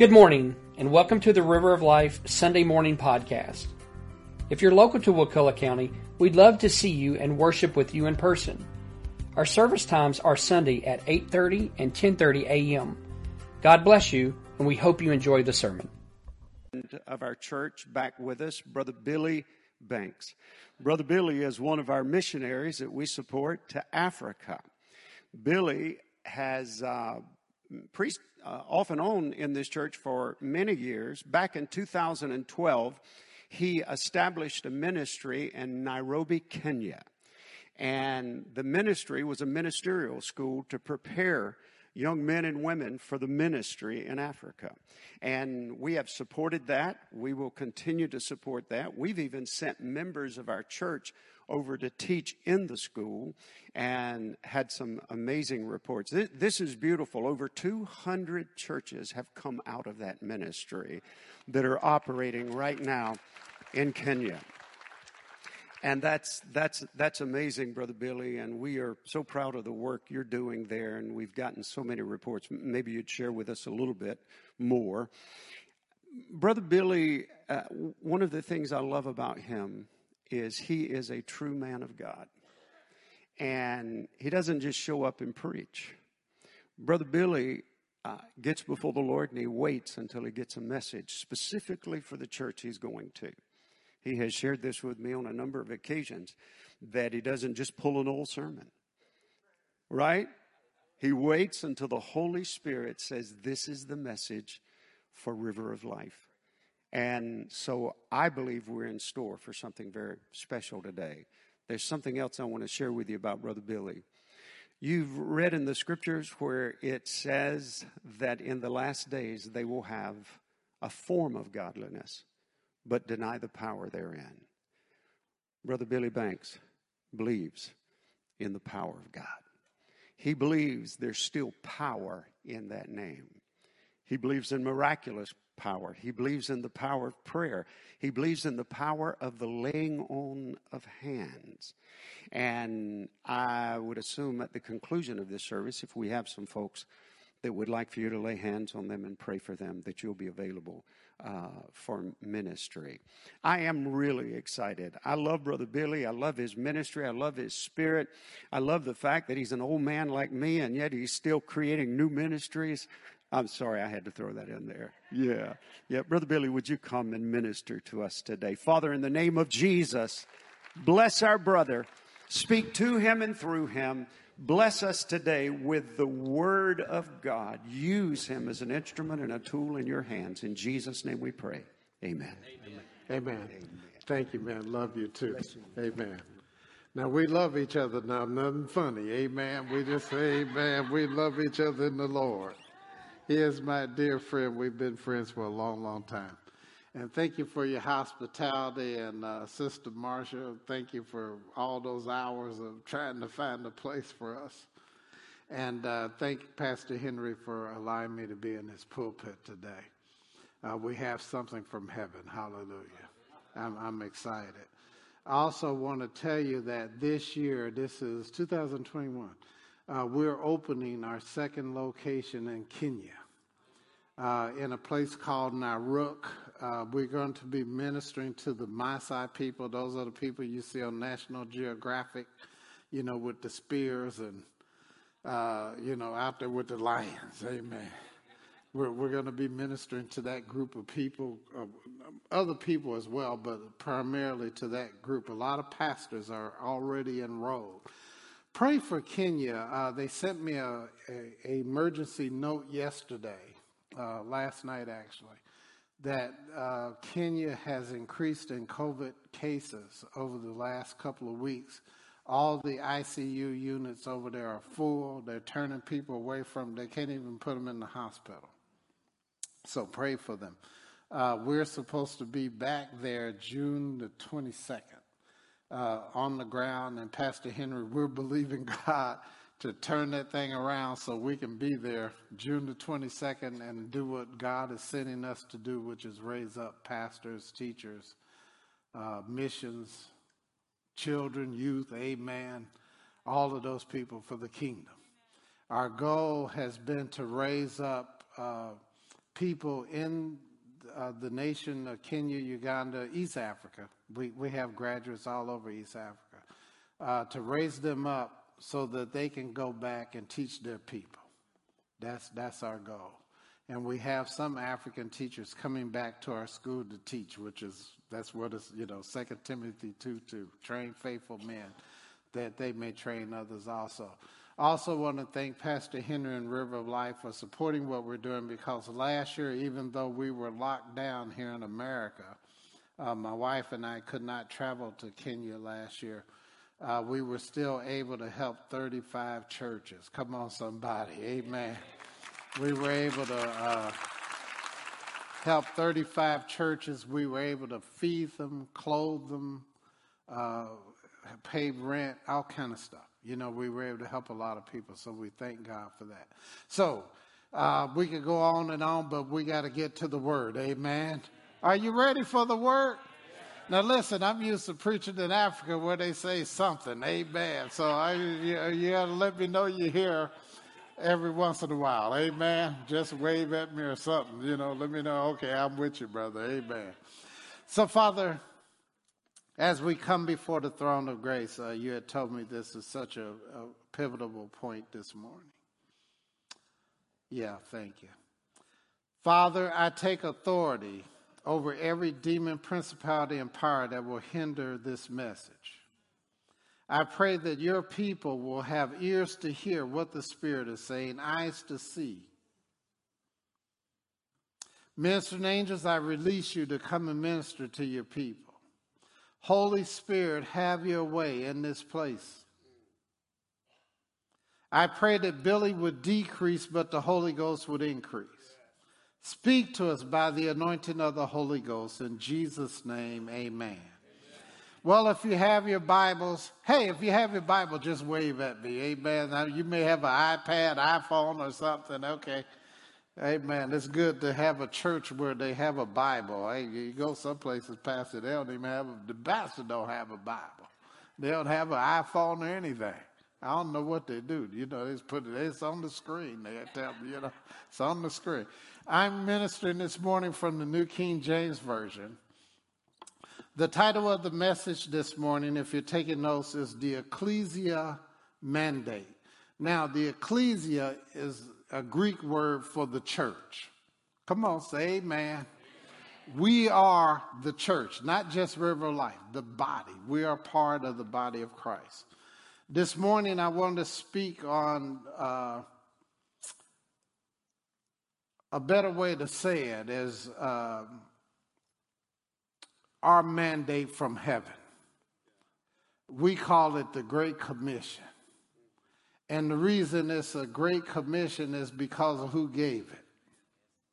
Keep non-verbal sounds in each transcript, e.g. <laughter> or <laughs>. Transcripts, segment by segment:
Good morning, and welcome to the River of Life Sunday Morning Podcast. If you're local to Wakulla County, we'd love to see you and worship with you in person. Our service times are Sunday at 8:30 and 10:30 a.m. God bless you, and we hope you enjoy the sermon. Of our church back with us, Brother Billy Banks. Brother Billy is one of our missionaries that we support to Africa. Billy has uh, preached uh, off and on in this church for many years. Back in 2012, he established a ministry in Nairobi, Kenya. And the ministry was a ministerial school to prepare young men and women for the ministry in Africa. And we have supported that. We will continue to support that. We've even sent members of our church over to teach in the school and had some amazing reports. This is beautiful. Over 200 churches have come out of that ministry that are operating right now in Kenya. And that's, that's, that's amazing, Brother Billy. And we are so proud of the work you're doing there. And we've gotten so many reports. Maybe you'd share with us a little bit more. Brother Billy, uh, one of the things I love about him is he is a true man of God. And he doesn't just show up and preach. Brother Billy uh, gets before the Lord and he waits until he gets a message specifically for the church he's going to. He has shared this with me on a number of occasions that he doesn't just pull an old sermon, right? He waits until the Holy Spirit says, This is the message for River of Life. And so I believe we're in store for something very special today. There's something else I want to share with you about Brother Billy. You've read in the scriptures where it says that in the last days they will have a form of godliness but deny the power therein. Brother Billy Banks believes in the power of God. He believes there's still power in that name. He believes in miraculous power. He believes in the power of prayer. He believes in the power of the laying on of hands. And I would assume at the conclusion of this service, if we have some folks that would like for you to lay hands on them and pray for them, that you'll be available uh, for ministry. I am really excited. I love Brother Billy. I love his ministry. I love his spirit. I love the fact that he's an old man like me, and yet he's still creating new ministries. I'm sorry, I had to throw that in there. Yeah. Yeah. Brother Billy, would you come and minister to us today? Father, in the name of Jesus, bless our brother. Speak to him and through him. Bless us today with the Word of God. Use him as an instrument and a tool in your hands. In Jesus' name we pray. Amen. Amen. Amen. Amen. Thank you, man. Love you too. Amen. Now we love each other now. Nothing funny. Amen. We just say amen. We love each other in the Lord. He is my dear friend. We've been friends for a long, long time. And thank you for your hospitality. And uh, Sister Marcia, thank you for all those hours of trying to find a place for us. And uh, thank Pastor Henry for allowing me to be in his pulpit today. Uh, we have something from heaven. Hallelujah. I'm, I'm excited. I also want to tell you that this year, this is 2021, uh, we're opening our second location in Kenya. Uh, in a place called Narok. Uh, we're going to be ministering to the Maasai people. Those are the people you see on National Geographic, you know, with the spears and, uh, you know, out there with the lions. Amen. We're, we're going to be ministering to that group of people, other people as well, but primarily to that group. A lot of pastors are already enrolled. Pray for Kenya. Uh, they sent me a, a, a emergency note yesterday uh, last night actually, that uh, Kenya has increased in COVID cases over the last couple of weeks. All the ICU units over there are full. They're turning people away from, they can't even put them in the hospital. So pray for them. Uh, we're supposed to be back there June the 22nd uh, on the ground. And Pastor Henry, we're believing <laughs> God to turn that thing around so we can be there June the 22nd and do what God is sending us to do, which is raise up pastors, teachers, uh, missions, children, youth, amen, all of those people for the kingdom. Our goal has been to raise up uh, people in uh, the nation of Kenya, Uganda, East Africa. We, we have graduates all over East Africa uh, to raise them up so that they can go back and teach their people. That's, that's our goal. And we have some African teachers coming back to our school to teach, which is, that's what is, you know, Second Timothy 2 2, train faithful men that they may train others also. Also, want to thank Pastor Henry and River of Life for supporting what we're doing because last year, even though we were locked down here in America, uh, my wife and I could not travel to Kenya last year. Uh, we were still able to help 35 churches. Come on, somebody. Amen. We were able to uh, help 35 churches. We were able to feed them, clothe them, uh, pay rent, all kind of stuff. You know, we were able to help a lot of people, so we thank God for that. So, uh, we could go on and on, but we got to get to the word. Amen. Are you ready for the word? Now, listen, I'm used to preaching in Africa where they say something. Amen. So, I, you, you got to let me know you're here every once in a while. Amen. Just wave at me or something. You know, let me know, okay, I'm with you, brother. Amen. So, Father, as we come before the throne of grace, uh, you had told me this is such a, a pivotal point this morning. Yeah, thank you. Father, I take authority over every demon, principality, and power that will hinder this message. I pray that your people will have ears to hear what the Spirit is saying, eyes to see. Ministering angels, I release you to come and minister to your people. Holy Spirit, have your way in this place. I pray that Billy would decrease, but the Holy Ghost would increase. Speak to us by the anointing of the Holy Ghost. In Jesus' name, amen. Well, if you have your Bibles, hey, if you have your Bible, just wave at me. Amen. Now, you may have an iPad, iPhone, or something. Okay. Amen. It's good to have a church where they have a Bible. Hey, you go some places, Pastor, they don't even have a, the pastor don't have a Bible. They don't have an iPhone or anything. I don't know what they do. You know, they just put it, it's on the screen. They tell me, you know, it's on the screen. I'm ministering this morning from the New King James Version. The title of the message this morning, if you're taking notes, is The Ecclesia Mandate. Now, the ecclesia is a Greek word for the church. Come on, say amen. We are the church, not just River Life, the body. We are part of the body of Christ. This morning, I want to speak on uh, a better way to say it is uh, our mandate from heaven. We call it the Great Commission. And the reason it's a great commission is because of who gave it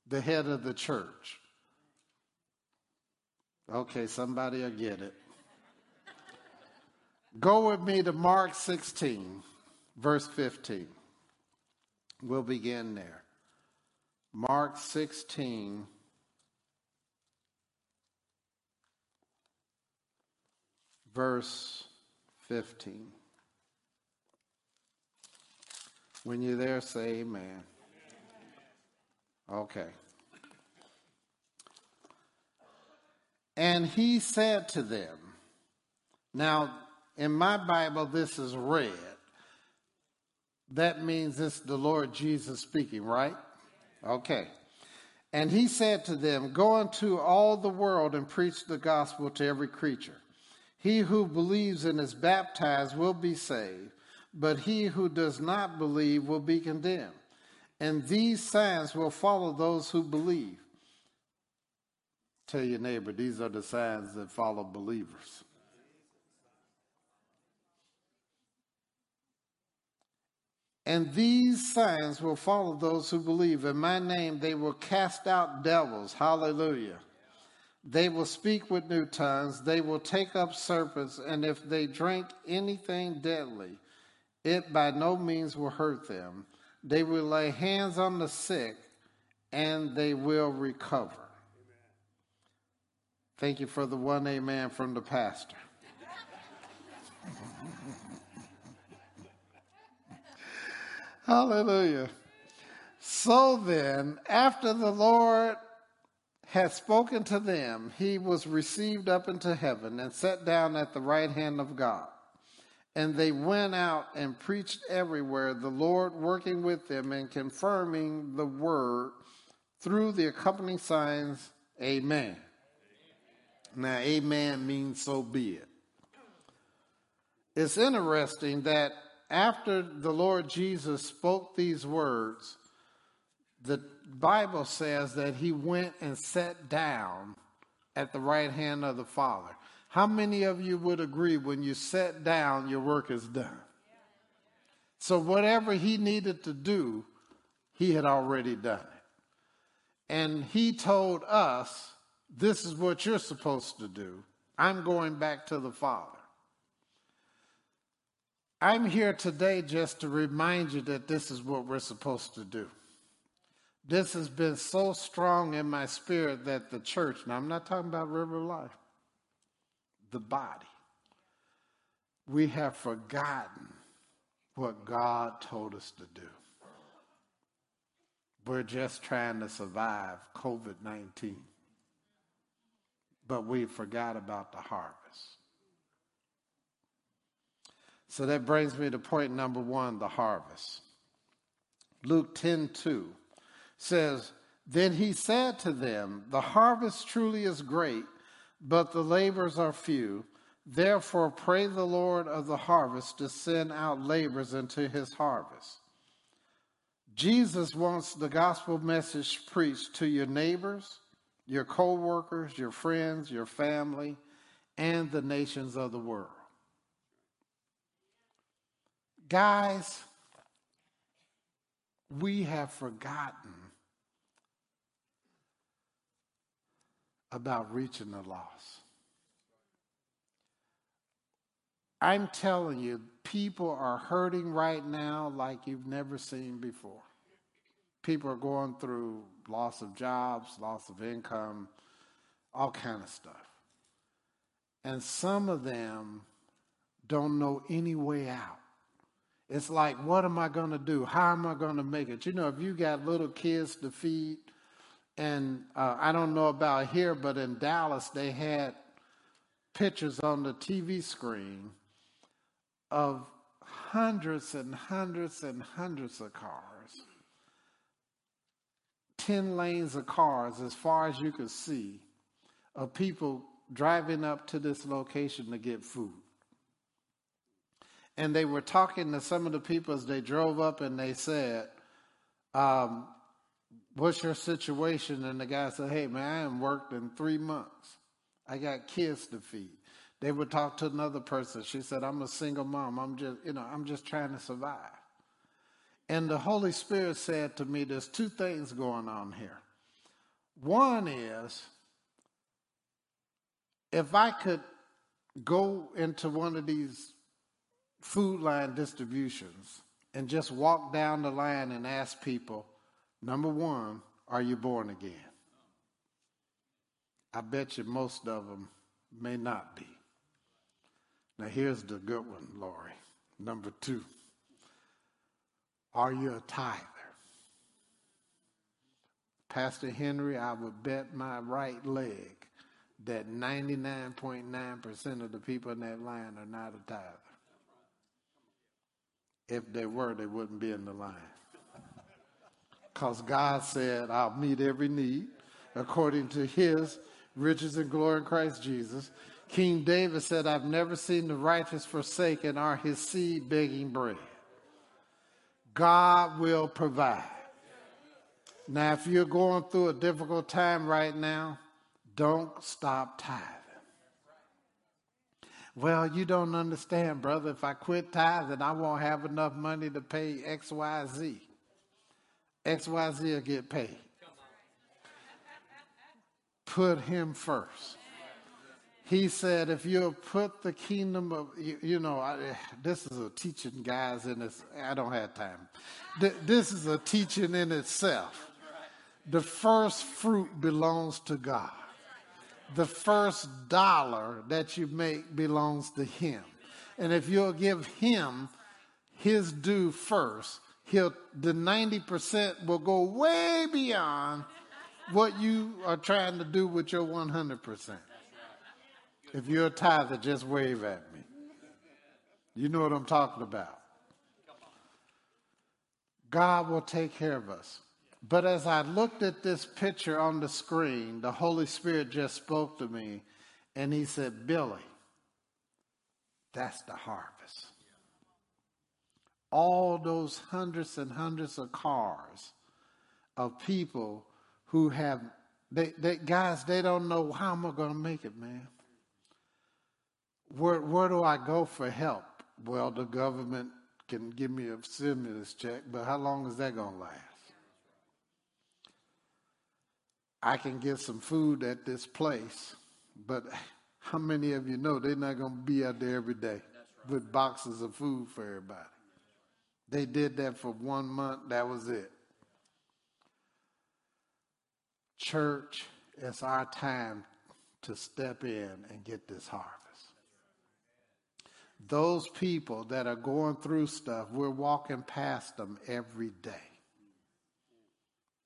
the head of the church. Okay, somebody will get it. Go with me to Mark 16, verse 15. We'll begin there. Mark 16, verse 15. When you're there, say amen. Okay. And he said to them, now in my Bible, this is red. That means it's the Lord Jesus speaking, right? Okay. And he said to them, Go into all the world and preach the gospel to every creature. He who believes and is baptized will be saved but he who does not believe will be condemned. And these signs will follow those who believe. Tell your neighbor, these are the signs that follow believers. And these signs will follow those who believe. In my name, they will cast out devils. Hallelujah. They will speak with new tongues. They will take up serpents. And if they drink anything deadly, it by no means will hurt them. They will lay hands on the sick and they will recover. Thank you for the one amen from the pastor. Hallelujah. So then, after the Lord had spoken to them, he was received up into heaven and sat down at the right hand of God. And they went out and preached everywhere, the Lord working with them and confirming the word through the accompanying signs. Amen. Now, amen means so be it. It's interesting that after the Lord Jesus spoke these words, the Bible says that he went and sat down at the right hand of the Father. How many of you would agree when you sat down, your work is done? So, whatever he needed to do, he had already done it. And he told us, This is what you're supposed to do. I'm going back to the Father. I'm here today just to remind you that this is what we're supposed to do. This has been so strong in my spirit that the church, now I'm not talking about River Life, the body, we have forgotten what God told us to do. We're just trying to survive COVID 19. But we forgot about the harvest. So that brings me to point number one the harvest. Luke 10 2 says, Then he said to them, The harvest truly is great, but the labors are few. Therefore, pray the Lord of the harvest to send out laborers into his harvest. Jesus wants the gospel message preached to your neighbors, your co workers, your friends, your family, and the nations of the world. Guys, we have forgotten about reaching the lost. I'm telling you, people are hurting right now like you've never seen before. People are going through loss of jobs, loss of income, all kind of stuff. And some of them don't know any way out. It's like, what am I going to do? How am I going to make it? You know, if you got little kids to feed, and uh, I don't know about here, but in Dallas, they had pictures on the TV screen of hundreds and hundreds and hundreds of cars, 10 lanes of cars as far as you could see, of people driving up to this location to get food. And they were talking to some of the people as they drove up, and they said, um, what's your situation? And the guy said, hey, man, I haven't worked in three months. I got kids to feed. They would talk to another person. She said, I'm a single mom. I'm just, you know, I'm just trying to survive. And the Holy Spirit said to me, there's two things going on here. One is, if I could go into one of these food line distributions and just walk down the line and ask people, Number one, are you born again? I bet you most of them may not be. Now, here's the good one, Lori. Number two, are you a tither? Pastor Henry, I would bet my right leg that 99.9% of the people in that line are not a tither. If they were, they wouldn't be in the line because God said, I'll meet every need according to his riches and glory in Christ Jesus. King David said, I've never seen the righteous forsaken or his seed begging bread. God will provide. Now, if you're going through a difficult time right now, don't stop tithing. Well, you don't understand, brother. If I quit tithing, I won't have enough money to pay X, Y, Z. XYZ will get paid. Put him first. He said, if you put the kingdom of, you, you know, I, this is a teaching, guys, and it's, I don't have time. This is a teaching in itself. The first fruit belongs to God. The first dollar that you make belongs to Him. And if you'll give Him His due first, he'll the 90% will go way beyond what you are trying to do with your 100%. If you're a tither, just wave at me. You know what I'm talking about. God will take care of us. But as I looked at this picture on the screen, the Holy Spirit just spoke to me and he said, Billy, that's the harvest. All those hundreds and hundreds of cars of people who have, they, they, guys, they don't know how am I going to make it, man. Where, where do I go for help? Well, the government can give me a stimulus check, but how long is that going to last? I can get some food at this place, but how many of you know they're not going to be out there every day with boxes of food for everybody? They did that for one month, that was it. Church, it's our time to step in and get this harvest. Those people that are going through stuff, we're walking past them every day.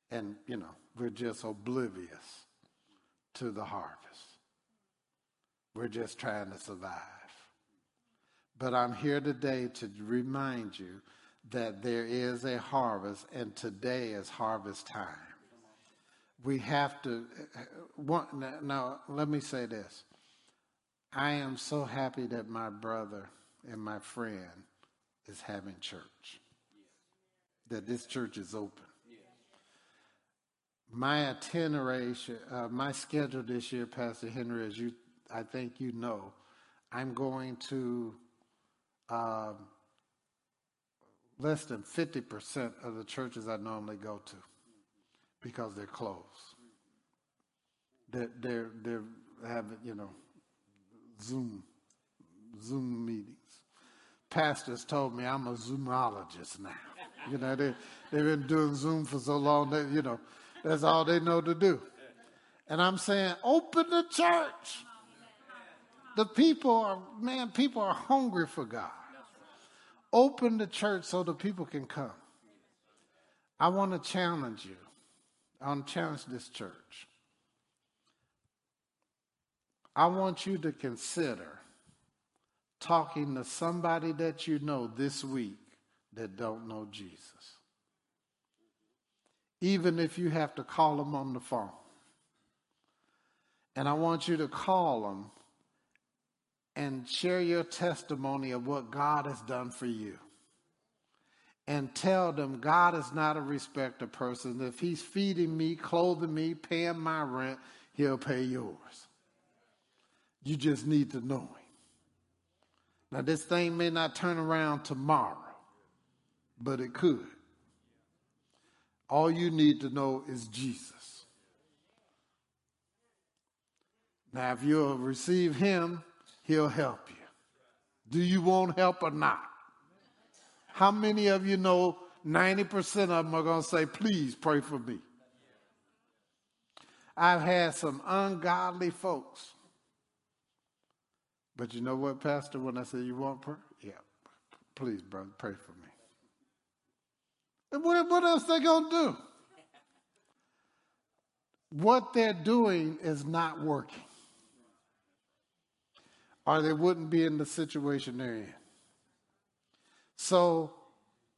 And, you know, we're just oblivious to the harvest. We're just trying to survive. But I'm here today to remind you that there is a harvest, and today is harvest time. We have to. Want, Now, let me say this. I am so happy that my brother and my friend is having church, that this church is open my itinerary, uh, my schedule this year, Pastor Henry, as you, I think you know, I'm going to um, less than 50% of the churches I normally go to because they're closed. They're, they're, they're having, you know, Zoom, Zoom meetings. Pastors told me I'm a Zoomologist now. You know, they, they've been doing Zoom for so long that, you know, that's all they know to do. And I'm saying, open the church. The people are, man, people are hungry for God. Open the church so the people can come. I want to challenge you. I want to challenge this church. I want you to consider talking to somebody that you know this week that don't know Jesus even if you have to call them on the phone. And I want you to call them and share your testimony of what God has done for you. And tell them God is not a respecter person. If He's feeding me, clothing me, paying my rent, He'll pay yours. You just need to know Him. Now, this thing may not turn around tomorrow, but it could. All you need to know is Jesus. Now, if you'll receive him, he'll help you. Do you want help or not? How many of you know 90% of them are going to say, please pray for me? I've had some ungodly folks. But you know what, Pastor, when I say you want prayer? Yeah, please, brother, pray for me. What, what else they gonna do? What they're doing is not working. Or they wouldn't be in the situation they're in. So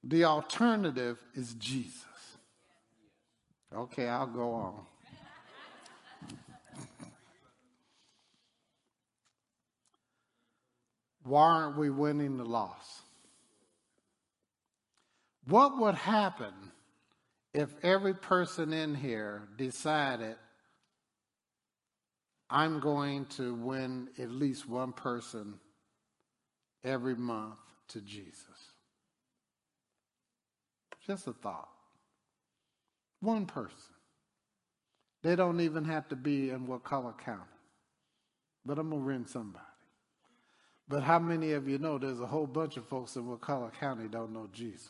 the alternative is Jesus. Okay, I'll go on. Why aren't we winning the loss? What would happen if every person in here decided, I'm going to win at least one person every month to Jesus? Just a thought. One person. They don't even have to be in Wakulla County. But I'm going to win somebody. But how many of you know there's a whole bunch of folks in Wakulla County don't know Jesus?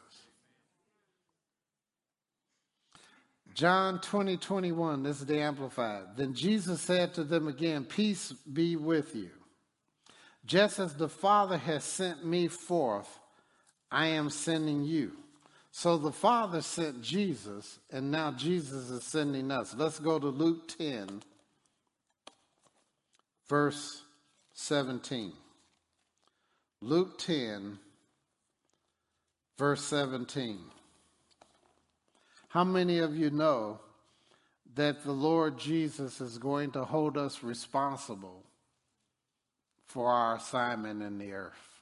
John 20, 21, this is the Amplified. Then Jesus said to them again, Peace be with you. Just as the Father has sent me forth, I am sending you. So the Father sent Jesus, and now Jesus is sending us. Let's go to Luke 10, verse 17. Luke 10, verse 17. How many of you know that the Lord Jesus is going to hold us responsible for our assignment in the earth?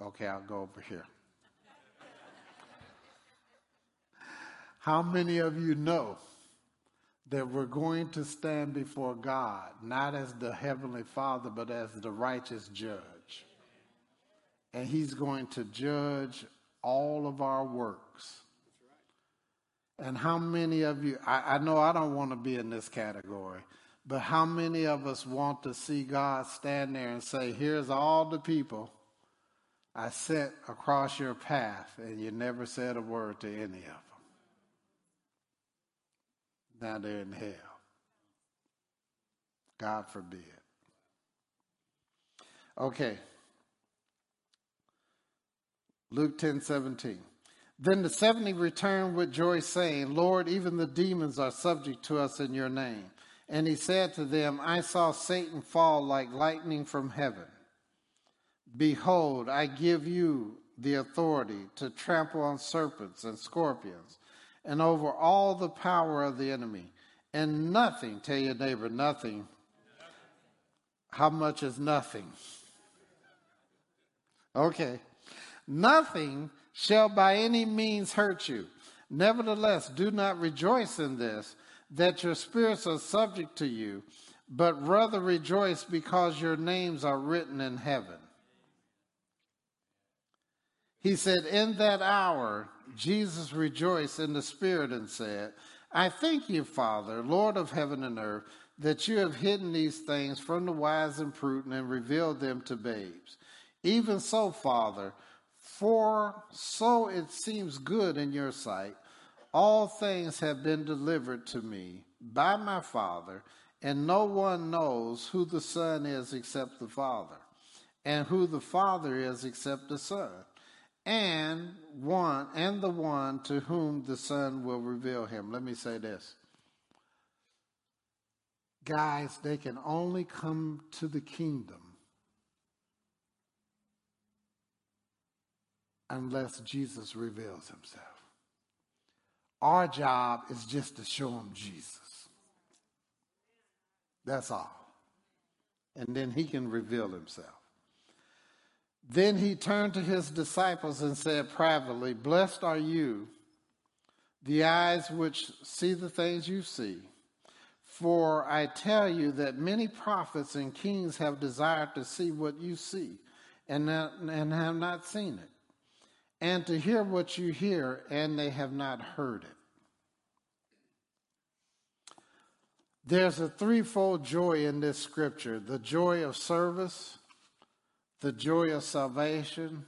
Okay, I'll go over here. How many of you know that we're going to stand before God, not as the Heavenly Father, but as the righteous judge? And He's going to judge all of our works. And how many of you, I, I know I don't want to be in this category, but how many of us want to see God stand there and say, Here's all the people I sent across your path, and you never said a word to any of them? Now they're in hell. God forbid. Okay. Luke 10 17. Then the 70 returned with joy, saying, Lord, even the demons are subject to us in your name. And he said to them, I saw Satan fall like lightning from heaven. Behold, I give you the authority to trample on serpents and scorpions and over all the power of the enemy. And nothing, tell your neighbor, nothing. How much is nothing? Okay. Nothing shall by any means hurt you. Nevertheless, do not rejoice in this, that your spirits are subject to you, but rather rejoice because your names are written in heaven. He said, In that hour, Jesus rejoiced in the Spirit and said, I thank you, Father, Lord of heaven and earth, that you have hidden these things from the wise and prudent and revealed them to babes. Even so, Father, for so it seems good in your sight, all things have been delivered to me by my Father, and no one knows who the Son is except the Father, and who the Father is except the Son and one and the one to whom the Son will reveal him. Let me say this. Guys, they can only come to the kingdom unless Jesus reveals himself. Our job is just to show him Jesus. That's all. And then he can reveal himself. Then he turned to his disciples and said privately, Blessed are you, the eyes which see the things you see. For I tell you that many prophets and kings have desired to see what you see and, and have not seen it, and to hear what you hear, and they have not heard it. There's a threefold joy in this scripture the joy of service, the joy of salvation,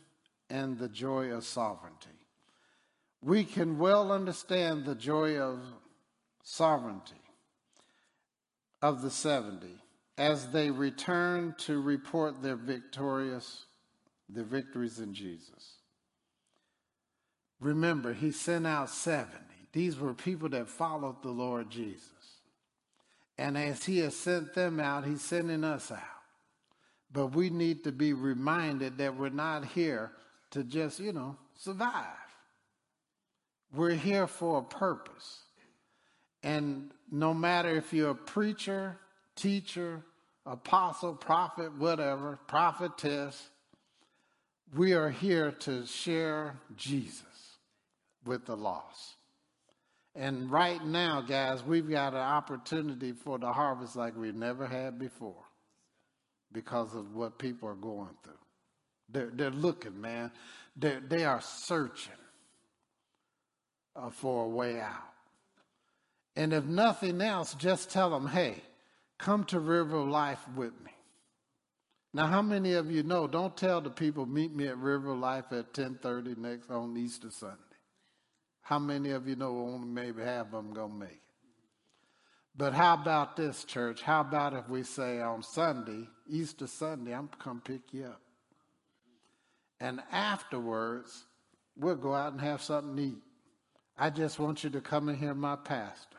and the joy of sovereignty. We can well understand the joy of sovereignty of the 70 as they return to report their victorious the victories in Jesus. Remember, he sent out 70. These were people that followed the Lord Jesus. And as he has sent them out, he's sending us out. But we need to be reminded that we're not here to just, you know, survive. We're here for a purpose. And no matter if you're a preacher, teacher, apostle, prophet, whatever, prophetess, we are here to share Jesus with the lost. And right now, guys, we've got an opportunity for the harvest like we've never had before because of what people are going through. They're, they're looking, man. They're, they are searching uh, for a way out. And if nothing else, just tell them, hey, come to River of Life with me. Now, how many of you know? Don't tell the people meet me at River of Life at ten thirty next on Easter Sunday. How many of you know only maybe half of them gonna make it? But how about this, church? How about if we say on Sunday, Easter Sunday, I'm come pick you up. And afterwards, we'll go out and have something to eat. I just want you to come and hear my pastor.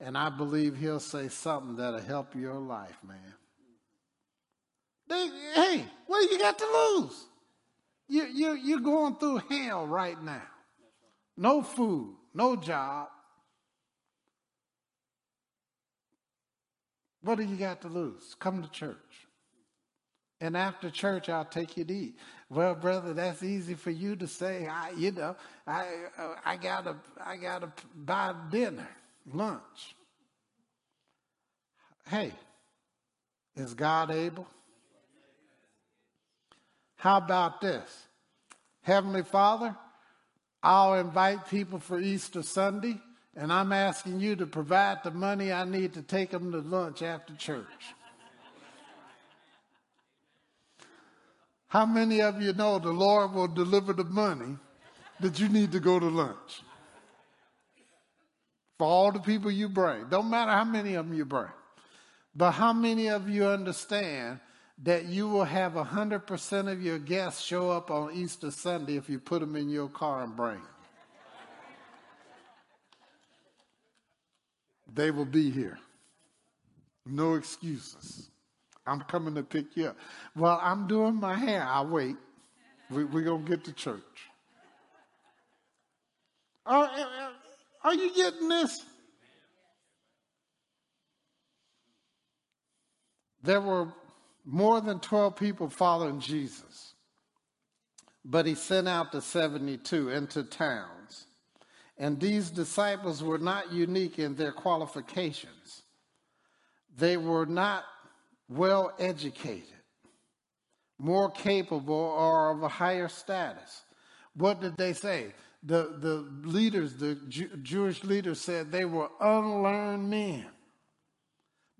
And I believe he'll say something that'll help your life, man. They, hey, what do you got to lose? You, you, you're going through hell right now. No food, no job. What do you got to lose? Come to church. And after church, I'll take you to eat. Well, brother, that's easy for you to say. I, you know, I, uh, I gotta, I gotta buy dinner, lunch. Hey, is God able? How about this? Heavenly Father, I'll invite people for Easter Sunday, and I'm asking you to provide the money I need to take them to lunch after church. How many of you know the Lord will deliver the money that you need to go to lunch? For all the people you bring. Don't matter how many of them you bring. But how many of you understand that you will have 100% of your guests show up on Easter Sunday if you put them in your car and bring them. They will be here. No excuses. I'm coming to pick you up. Well, I'm doing my hair. I'll wait. We, we're going to get to church. Are, are you getting this? There were more than 12 people following Jesus, but he sent out the 72 into towns. And these disciples were not unique in their qualifications. They were not well educated, more capable, or of a higher status. What did they say? The, the leaders, the Jew, Jewish leaders said they were unlearned men.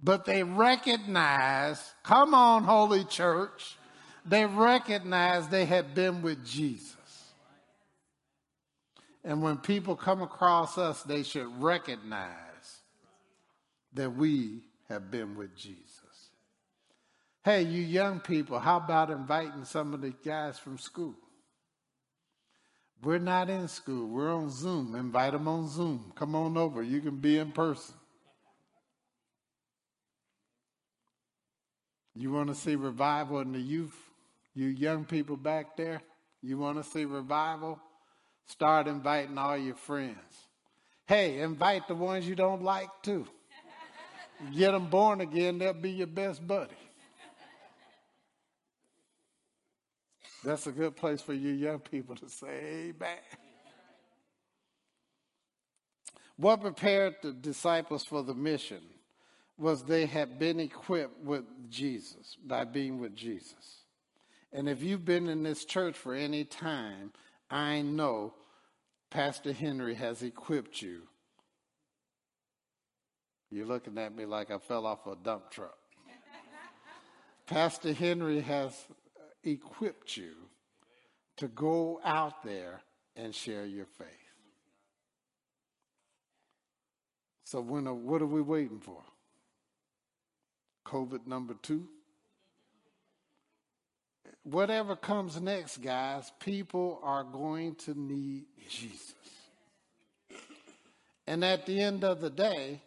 But they recognize, come on, Holy Church, they recognize they had been with Jesus. And when people come across us, they should recognize that we have been with Jesus. Hey, you young people, how about inviting some of the guys from school? We're not in school, we're on Zoom. Invite them on Zoom. Come on over, you can be in person. You want to see revival in the youth? You young people back there? You want to see revival? Start inviting all your friends. Hey, invite the ones you don't like too. <laughs> Get them born again, they'll be your best buddy. That's a good place for you young people to say amen. What prepared the disciples for the mission was they had been equipped with Jesus by being with Jesus. And if you've been in this church for any time, I know Pastor Henry has equipped you. You're looking at me like I fell off a dump truck. <laughs> Pastor Henry has equipped you to go out there and share your faith. So when what are we waiting for? COVID number two? Whatever comes next, guys, people are going to need Jesus. And at the end of the day,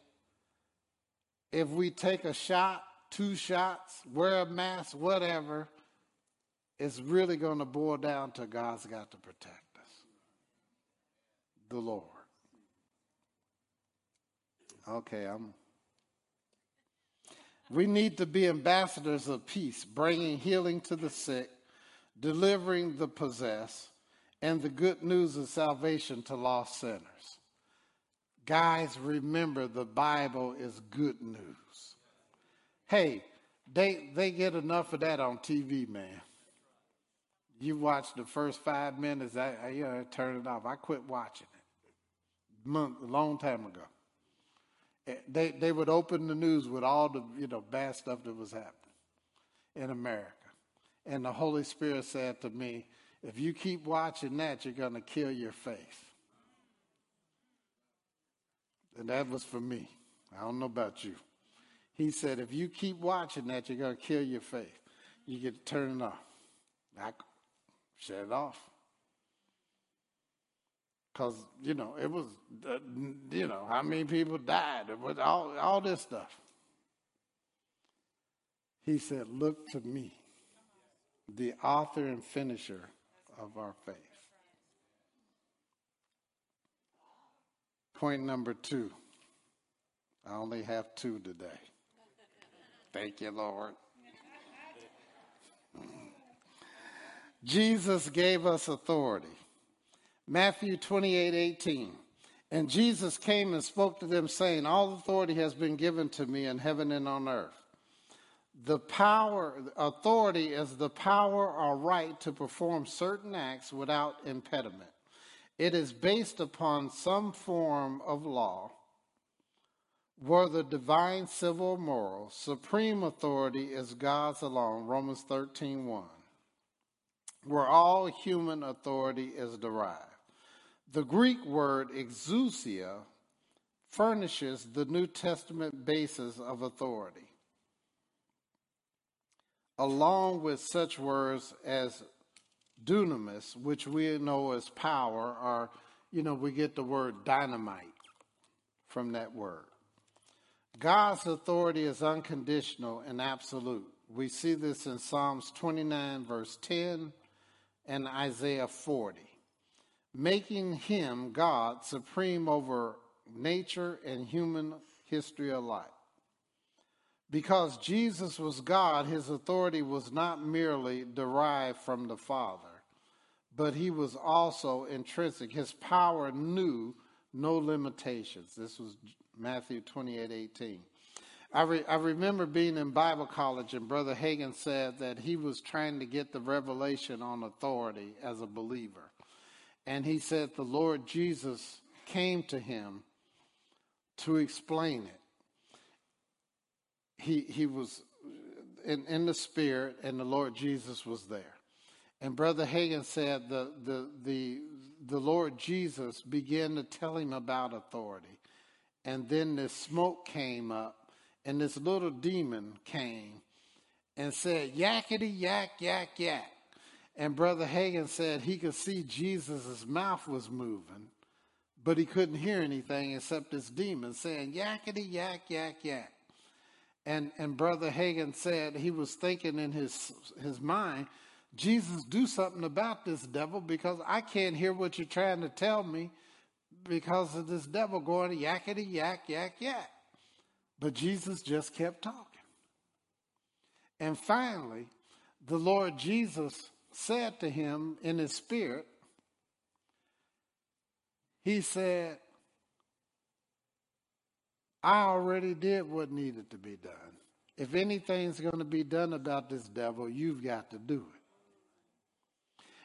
if we take a shot, two shots, wear a mask, whatever, it's really going to boil down to God's got to protect us. The Lord. Okay, I'm. We need to be ambassadors of peace, bringing healing to the sick, delivering the possessed, and the good news of salvation to lost sinners. Guys, remember the Bible is good news. Hey, they they get enough of that on TV, man. You watch the first five minutes, I, I you know, turn it off. I quit watching it a long time ago. They they would open the news with all the you know bad stuff that was happening in America, and the Holy Spirit said to me, "If you keep watching that, you're going to kill your faith." And that was for me. I don't know about you. He said, if you keep watching that, you're going to kill your faith. You get to turn it off. I, Shut it off. Because you know it was, uh, you know, how many people died, it was all all this stuff. He said, "Look to me, the author and finisher of our faith." Point number two. I only have two today. Thank you, Lord. Jesus gave us authority. Matthew 28 18. And Jesus came and spoke to them, saying, All authority has been given to me in heaven and on earth. The power, authority is the power or right to perform certain acts without impediment. It is based upon some form of law, whether divine, civil, or moral. Supreme authority is God's alone, Romans 13 1 where all human authority is derived. The Greek word exousia furnishes the New Testament basis of authority, along with such words as dunamis, which we know as power, or, you know, we get the word dynamite from that word. God's authority is unconditional and absolute. We see this in Psalms 29, verse 10, and Isaiah 40, making him God supreme over nature and human history alike. Because Jesus was God, his authority was not merely derived from the Father, but he was also intrinsic. His power knew no limitations. This was Matthew 28 18. I, re, I remember being in Bible college, and Brother Hagin said that he was trying to get the revelation on authority as a believer. And he said the Lord Jesus came to him to explain it. He, he was in, in the Spirit, and the Lord Jesus was there. And Brother Hagin said the, the, the, the Lord Jesus began to tell him about authority. And then this smoke came up and this little demon came and said, Yakety yak, yak, yak. And Brother Hagin said he could see Jesus' mouth was moving, but he couldn't hear anything except this demon saying, Yakety yak, yak, yak. And, and Brother Hagin said he was thinking in his, his mind, Jesus, do something about this devil because I can't hear what you're trying to tell me because of this devil going yakety yak, yak, yak. But Jesus just kept talking. And finally, the Lord Jesus said to him in his spirit, He said, I already did what needed to be done. If anything's going to be done about this devil, you've got to do it.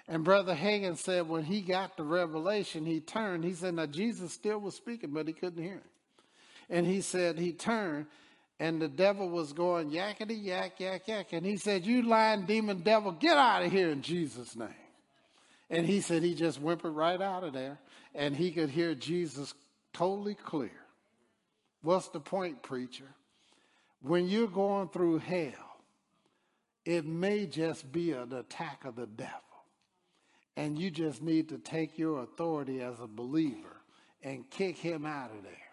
And Brother Hagin said when he got the revelation, he turned. He said, Now Jesus still was speaking, but he couldn't hear him. And he said, he turned and the devil was going yakety yak, yak, yak. And he said, You lying demon devil, get out of here in Jesus' name. And he said he just whimpered right out of there and he could hear Jesus totally clear. What's the point, preacher? When you're going through hell, it may just be an attack of the devil. And you just need to take your authority as a believer and kick him out of there.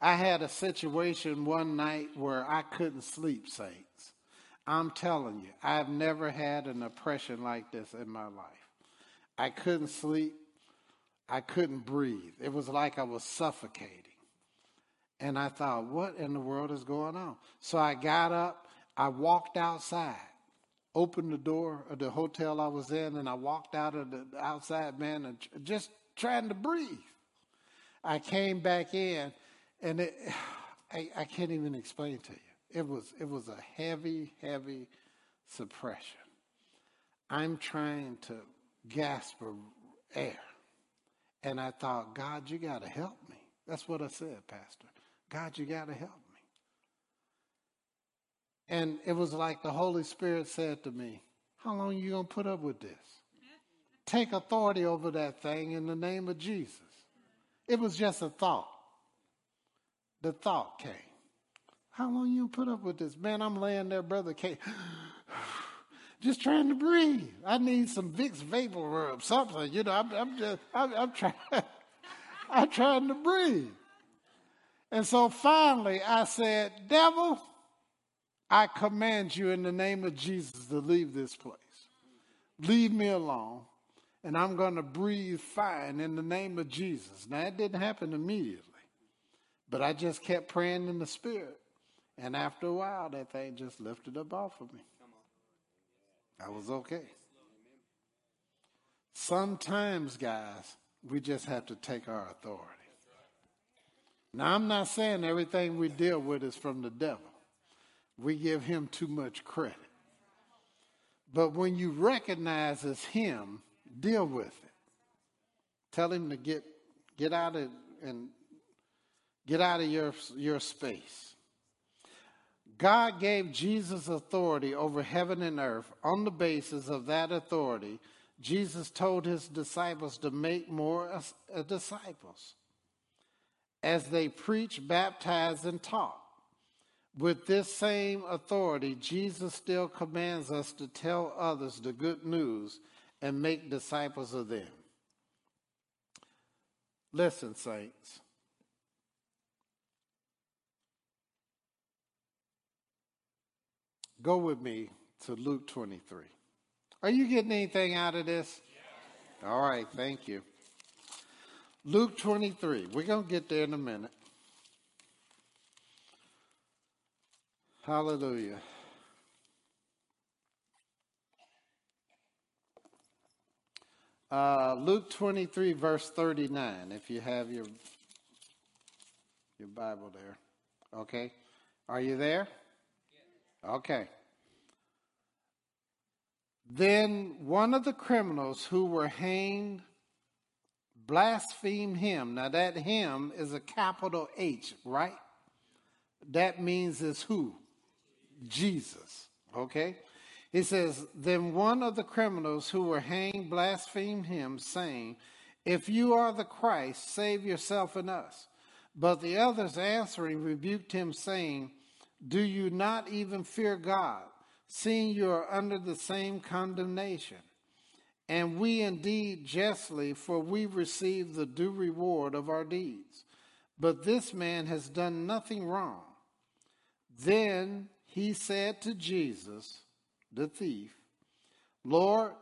I had a situation one night where I couldn't sleep, saints. I'm telling you, I've never had an oppression like this in my life. I couldn't sleep. I couldn't breathe. It was like I was suffocating. And I thought, what in the world is going on? So I got up, I walked outside, opened the door of the hotel I was in, and I walked out of the outside, man, and just trying to breathe. I came back in and it, <sighs> I, I can't even explain to you. It was it was a heavy, heavy suppression. I'm trying to gasp for air. And I thought, God, you got to help me. That's what I said, Pastor. God, you got to help me. And it was like the Holy Spirit said to me, How long are you going to put up with this? Take authority over that thing in the name of Jesus. It was just a thought the thought came. How long you put up with this? Man, I'm laying there, brother K. <sighs> just trying to breathe. I need some Vicks vapor rub, something. You know, I'm, I'm just, I'm, I'm trying, <laughs> I'm trying to breathe. And so finally, I said, "Devil, I command you in the name of Jesus to leave this place. Leave me alone, and I'm going to breathe fine in the name of Jesus." Now, it didn't happen immediately, but I just kept praying in the spirit, and after a while, that thing just lifted up off of me. I was okay. Sometimes, guys, we just have to take our authority. Now, I'm not saying everything we deal with is from the devil. We give him too much credit. But when you recognize it's him, deal with it. Tell him to get get out of and get out of your your space. God gave Jesus authority over heaven and earth. On the basis of that authority, Jesus told his disciples to make more uh, disciples as they preach, baptize, and taught. With this same authority, Jesus still commands us to tell others the good news and make disciples of them. Listen, saints. Go with me to Luke 23. Are you getting anything out of this? All right, thank you. Luke 23. We're going to get there in a minute. Hallelujah. Uh, Luke 23, verse 39, if you have your, your Bible there. Okay. Are you there? Okay. Then one of the criminals who were hanged blasphemed him. Now, that him is a capital H, right? That means is who? Jesus. Okay? He says, Then one of the criminals who were hanged blasphemed him, saying, If you are the Christ, save yourself and us. But the others answering rebuked him, saying, do you not even fear God, seeing you are under the same condemnation? And we indeed justly, for we receive the due reward of our deeds. But this man has done nothing wrong. Then he said to Jesus, the thief, Lord,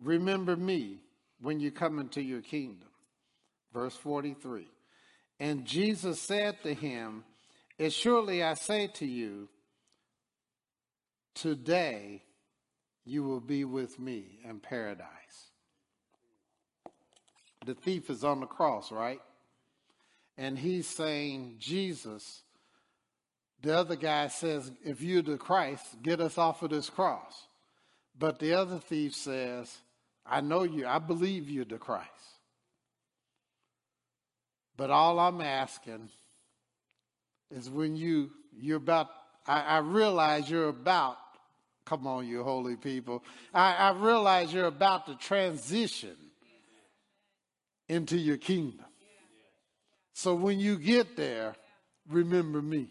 remember me when you come into your kingdom. Verse 43. And Jesus said to him, as surely I say to you, today you will be with me in paradise. The thief is on the cross, right? And he's saying, Jesus, the other guy says, if you're the Christ, get us off of this cross. But the other thief says, I know you, I believe you're the Christ. But all I'm asking is when you you're about I, I realize you're about come on you holy people. I, I realize you're about to transition into your kingdom. So when you get there remember me.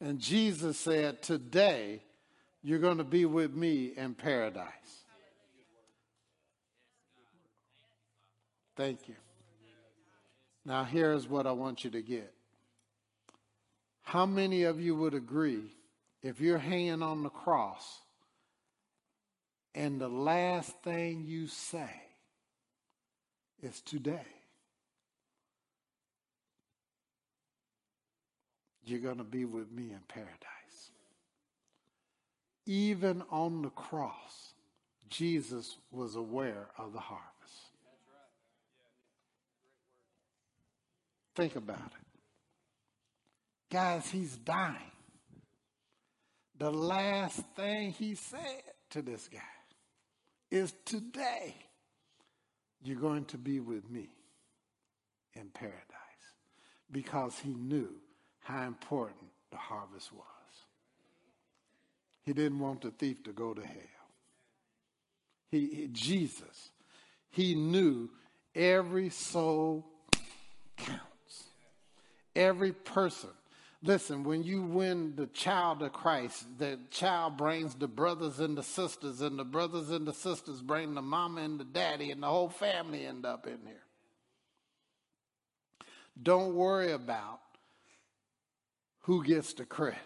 And jesus said today you're going to be with me in paradise. Thank you. Now here's what i want you to get how many of you would agree if you're hanging on the cross and the last thing you say is today? You're going to be with me in paradise. Even on the cross, Jesus was aware of the harvest. Think about it. Guys, he's dying. The last thing he said to this guy is today you're going to be with me in paradise because he knew how important the harvest was. He didn't want the thief to go to hell. He, he Jesus, he knew every soul counts. Every person Listen, when you win the child of Christ, the child brings the brothers and the sisters, and the brothers and the sisters bring the mama and the daddy, and the whole family end up in here. Don't worry about who gets the credit.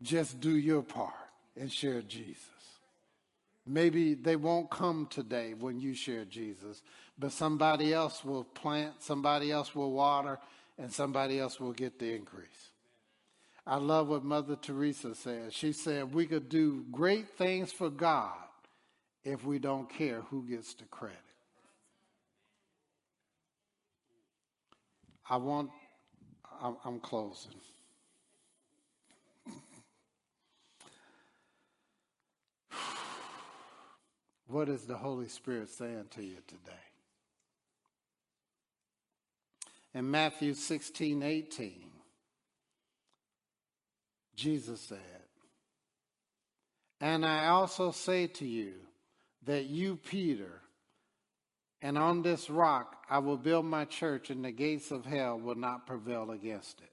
Just do your part and share Jesus. Maybe they won't come today when you share Jesus, but somebody else will plant, somebody else will water, and somebody else will get the increase. I love what Mother Teresa said. She said, We could do great things for God if we don't care who gets the credit. I want, I'm, closing. <sighs> What is the Holy Spirit saying to you today? In Matthew 16, 18, Jesus said, And I also say to you that you, Peter, and on this rock I will build my church, and the gates of hell will not prevail against it.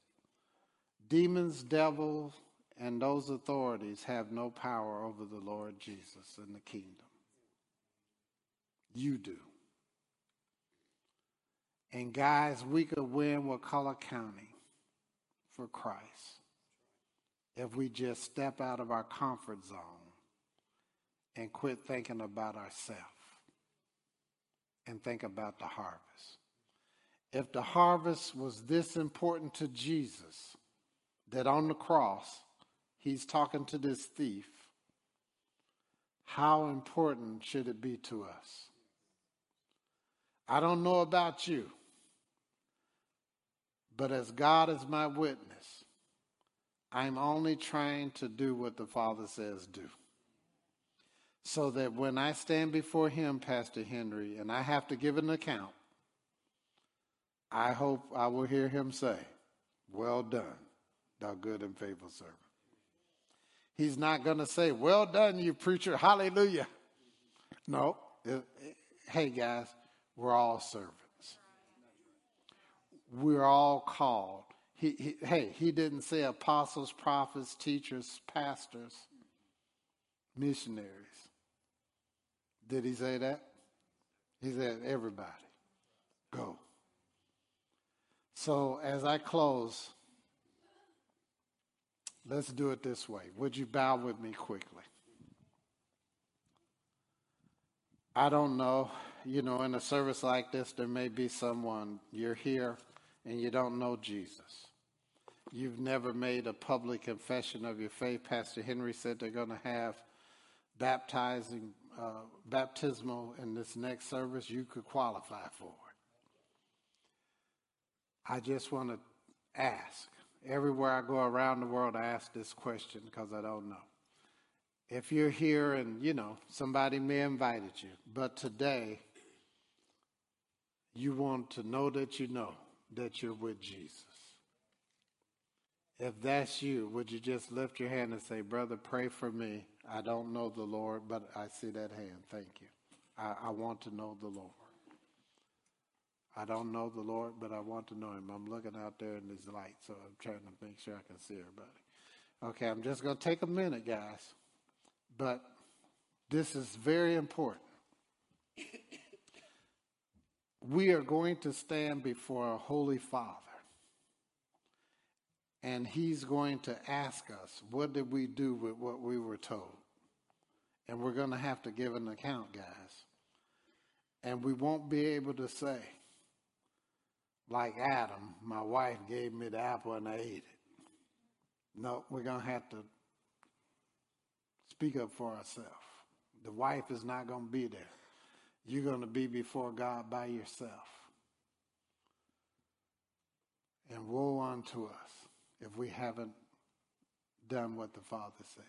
Demons, devils, and those authorities have no power over the Lord Jesus and the kingdom. You do. And guys, we could win Wakulla County for Christ if we just step out of our comfort zone and quit thinking about ourselves and think about the harvest. If the harvest was this important to Jesus, that on the cross, he's talking to this thief, how important should it be to us? I don't know about you. But as God is my witness, I'm only trying to do what the Father says do. So that when I stand before Him, Pastor Henry, and I have to give an account, I hope I will hear Him say, Well done, thou good and faithful servant. He's not going to say, Well done, you preacher, hallelujah. No. Hey, guys, we're all servants we're all called. He, he, hey, he didn't say apostles, prophets, teachers, pastors, missionaries. Did he say that? He said, everybody, go. So as I close, let's do it this way. Would you bow with me quickly? I don't know. You know, in a service like this, there may be someone, you're here and you don't know Jesus. You've never made a public confession of your faith. Pastor Henry said they're going to have baptizing, uh, baptismal in this next service. You could qualify for it. I just want to ask. Everywhere I go around the world, I ask this question because I don't know. If you're here and, you know, somebody may invited you, but today you want to know that you know that you're with Jesus. If that's you, would you just lift your hand and say, Brother, pray for me? I don't know the Lord, but I see that hand. Thank you. I, I want to know the Lord. I don't know the Lord, but I want to know him. I'm looking out there in this light, so I'm trying to make sure I can see everybody. Okay, I'm just going to take a minute, guys. But this is very important we are going to stand before a holy Father. And he's going to ask us, what did we do with what we were told? And we're going to have to give an account, guys. And we won't be able to say, like Adam, my wife gave me the apple and I ate it. No, we're going to have to speak up for ourselves. The wife is not going to be there you're going to be before God by yourself. And woe unto us if we haven't done what the Father said.